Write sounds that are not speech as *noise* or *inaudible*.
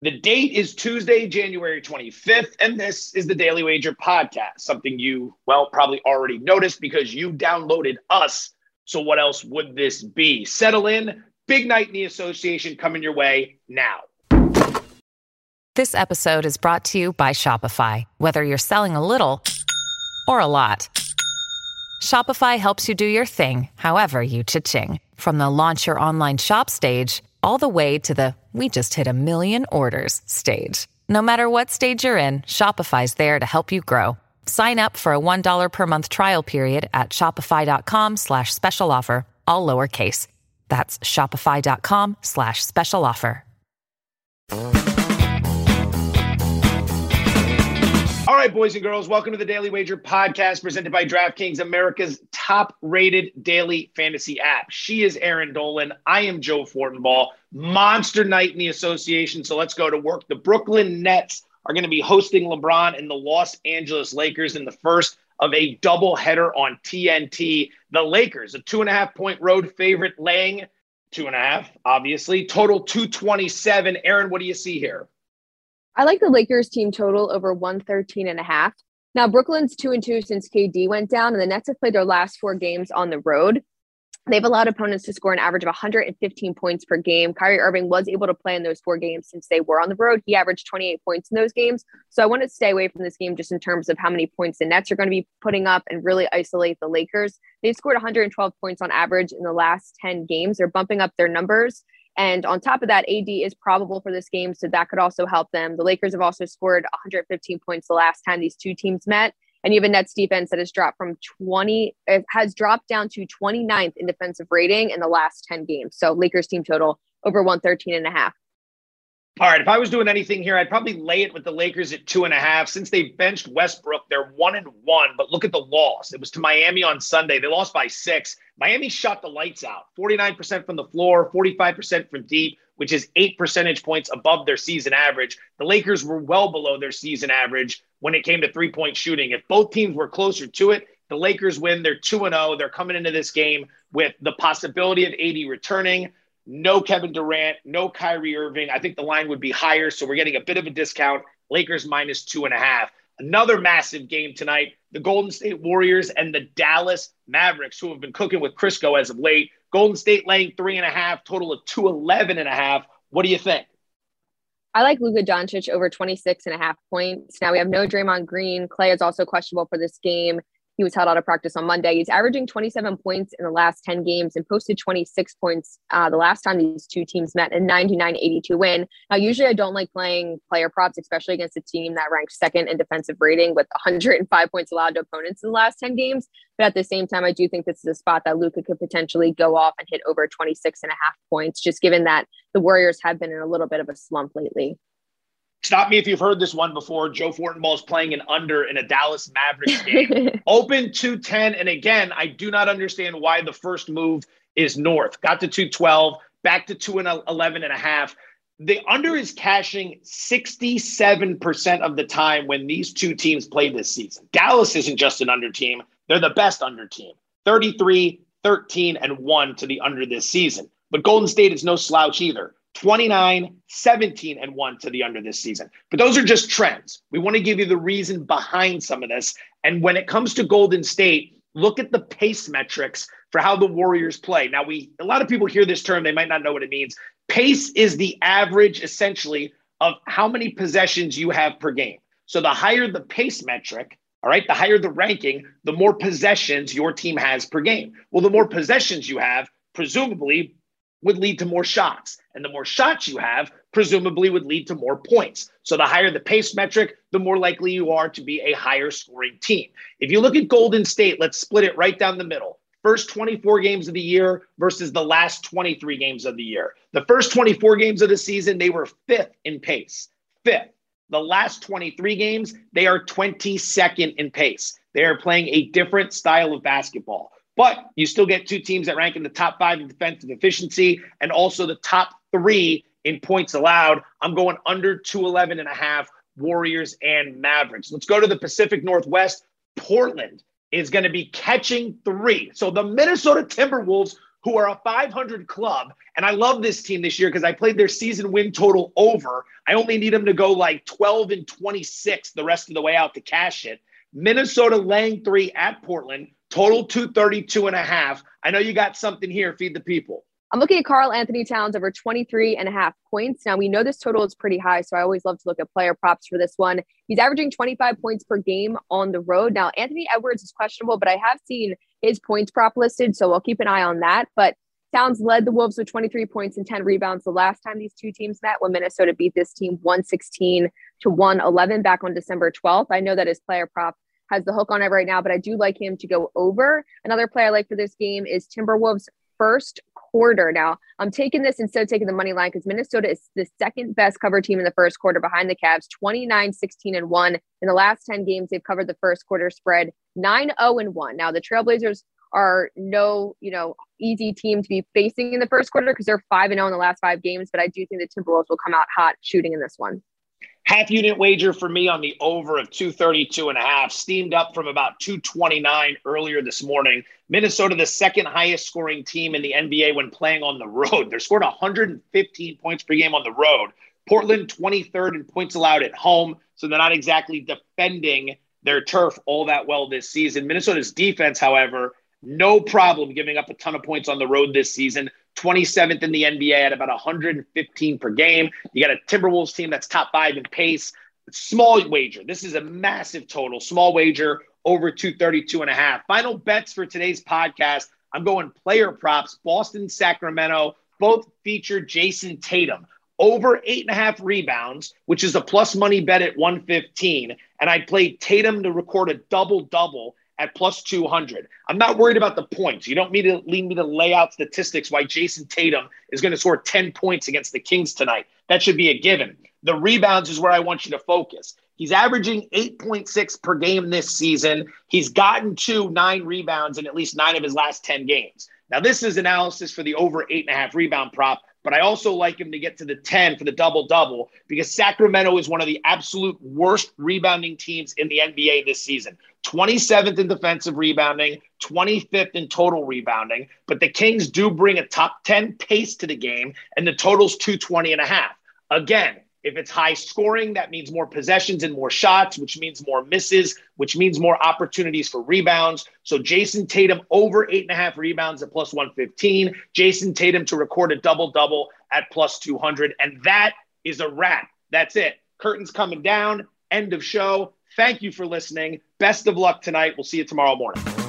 The date is Tuesday, January 25th, and this is the Daily Wager podcast, something you, well, probably already noticed because you downloaded us. So, what else would this be? Settle in. Big night in the association coming your way now. This episode is brought to you by Shopify. Whether you're selling a little or a lot, Shopify helps you do your thing, however you cha-ching. From the launch your online shop stage all the way to the we just hit a million orders stage. No matter what stage you're in, Shopify's there to help you grow. Sign up for a $1 per month trial period at shopify.com slash special offer, all lowercase. That's shopify.com slash special offer. All right, boys and girls, welcome to the Daily Wager podcast presented by DraftKings, America's top rated daily fantasy app. She is Erin Dolan. I am Joe Fortenbaugh. Monster night in the association. So let's go to work. The Brooklyn Nets are going to be hosting LeBron and the Los Angeles Lakers in the first of a doubleheader on TNT. The Lakers, a two and a half point road favorite, laying two and a half, obviously. Total 227. Erin, what do you see here? I like the Lakers team total over 113 and a half. Now, Brooklyn's two and two since KD went down, and the Nets have played their last four games on the road. They've allowed opponents to score an average of 115 points per game. Kyrie Irving was able to play in those four games since they were on the road. He averaged 28 points in those games. So I want to stay away from this game just in terms of how many points the Nets are going to be putting up and really isolate the Lakers. They've scored 112 points on average in the last 10 games. They're bumping up their numbers. And on top of that, AD is probable for this game, so that could also help them. The Lakers have also scored 115 points the last time these two teams met. And you have a Nets defense that has dropped from 20, it has dropped down to 29th in defensive rating in the last 10 games. So Lakers team total over 113 and a half. All right, if I was doing anything here, I'd probably lay it with the Lakers at two and a half. Since they benched Westbrook, they're one and one. But look at the loss. It was to Miami on Sunday. They lost by six. Miami shot the lights out 49% from the floor, 45% from deep, which is eight percentage points above their season average. The Lakers were well below their season average when it came to three point shooting. If both teams were closer to it, the Lakers win. They're 2 0. They're coming into this game with the possibility of AD returning no Kevin Durant, no Kyrie Irving. I think the line would be higher. So we're getting a bit of a discount. Lakers minus two and a half. Another massive game tonight. The Golden State Warriors and the Dallas Mavericks, who have been cooking with Crisco as of late. Golden State laying three and a half, total of 211 and a half. What do you think? I like Luka Doncic over 26 and a half points. Now we have no Draymond Green. Clay is also questionable for this game. He was held out of practice on Monday. He's averaging 27 points in the last 10 games and posted 26 points uh, the last time these two teams met a 99 82 win. Now, usually I don't like playing player props, especially against a team that ranks second in defensive rating with 105 points allowed to opponents in the last 10 games. But at the same time, I do think this is a spot that Luka could potentially go off and hit over 26 and a half points, just given that the Warriors have been in a little bit of a slump lately. Stop me if you've heard this one before. Joe Fortenbaugh is playing an under in a Dallas Mavericks game. *laughs* Open 210. And again, I do not understand why the first move is north. Got to 212, back to 211 and a half. The under is cashing 67% of the time when these two teams play this season. Dallas isn't just an under team, they're the best under team 33, 13, and 1 to the under this season. But Golden State is no slouch either. 29, 17, and 1 to the under this season. But those are just trends. We want to give you the reason behind some of this. And when it comes to Golden State, look at the pace metrics for how the Warriors play. Now, we a lot of people hear this term, they might not know what it means. Pace is the average essentially of how many possessions you have per game. So the higher the pace metric, all right, the higher the ranking, the more possessions your team has per game. Well, the more possessions you have, presumably would lead to more shots. And the more shots you have, presumably would lead to more points. So the higher the pace metric, the more likely you are to be a higher scoring team. If you look at Golden State, let's split it right down the middle. First 24 games of the year versus the last 23 games of the year. The first 24 games of the season, they were fifth in pace. Fifth. The last 23 games, they are 22nd in pace. They are playing a different style of basketball. But you still get two teams that rank in the top five in defensive efficiency and also the top three in points allowed. I'm going under 211 and a half Warriors and Mavericks. Let's go to the Pacific Northwest. Portland is going to be catching three. So the Minnesota Timberwolves, who are a 500 club, and I love this team this year because I played their season win total over. I only need them to go like 12 and 26 the rest of the way out to cash it. Minnesota laying three at Portland, total 232 and a half. I know you got something here. Feed the people. I'm looking at Karl-Anthony Towns over 23 and a half points. Now, we know this total is pretty high, so I always love to look at player props for this one. He's averaging 25 points per game on the road. Now, Anthony Edwards is questionable, but I have seen his points prop listed, so I'll keep an eye on that. But Towns led the Wolves with 23 points and 10 rebounds the last time these two teams met when Minnesota beat this team 116 to 111 back on December 12th. I know that his player prop has the hook on it right now, but I do like him to go over. Another play I like for this game is Timberwolves first quarter. Now, I'm taking this instead of taking the money line because Minnesota is the second best cover team in the first quarter behind the Cavs, 29, 16, and 1. In the last 10 games, they've covered the first quarter spread 9 0 and 1. Now, the Trailblazers are no, you know, easy team to be facing in the first quarter because they're 5 and 0 in the last five games, but I do think the Timberwolves will come out hot shooting in this one. Half unit wager for me on the over of 232 and a half, steamed up from about 229 earlier this morning. Minnesota, the second highest scoring team in the NBA when playing on the *laughs* road. They're scored 115 points per game on the road. Portland, 23rd in points allowed at home. So they're not exactly defending their turf all that well this season. Minnesota's defense, however, no problem giving up a ton of points on the road this season. 27th in the NBA at about 115 per game. You got a Timberwolves team that's top five in pace. Small wager. This is a massive total. Small wager over 232 and a half. Final bets for today's podcast. I'm going player props. Boston, Sacramento, both feature Jayson Tatum. Over eight and a half rebounds, which is a plus money bet at 115. And I played Tatum to record a double double at plus 200. I'm not worried about the points. You don't need to lead me to lay out statistics why Jayson Tatum is going to score 10 points against the Kings tonight. That should be a given. The rebounds is where I want you to focus. He's averaging 8.6 per game this season. He's gotten to nine rebounds in at least nine of his last 10 games. Now, this is analysis for the over eight and a half rebound prop, but I also like him to get to the 10 for the double double because Sacramento is one of the absolute worst rebounding teams in the NBA this season. 27th in defensive rebounding, 25th in total rebounding. But the Kings do bring a top 10 pace to the game, and the total's 220 and a half. Again, if it's high scoring, that means more possessions and more shots, which means more misses, which means more opportunities for rebounds. So Jayson Tatum over eight and a half rebounds at plus 115. Jayson Tatum to record a double double at plus 200. And that is a wrap. That's it. Curtains coming down. End of show. Thank you for listening. Best of luck tonight. We'll see you tomorrow morning.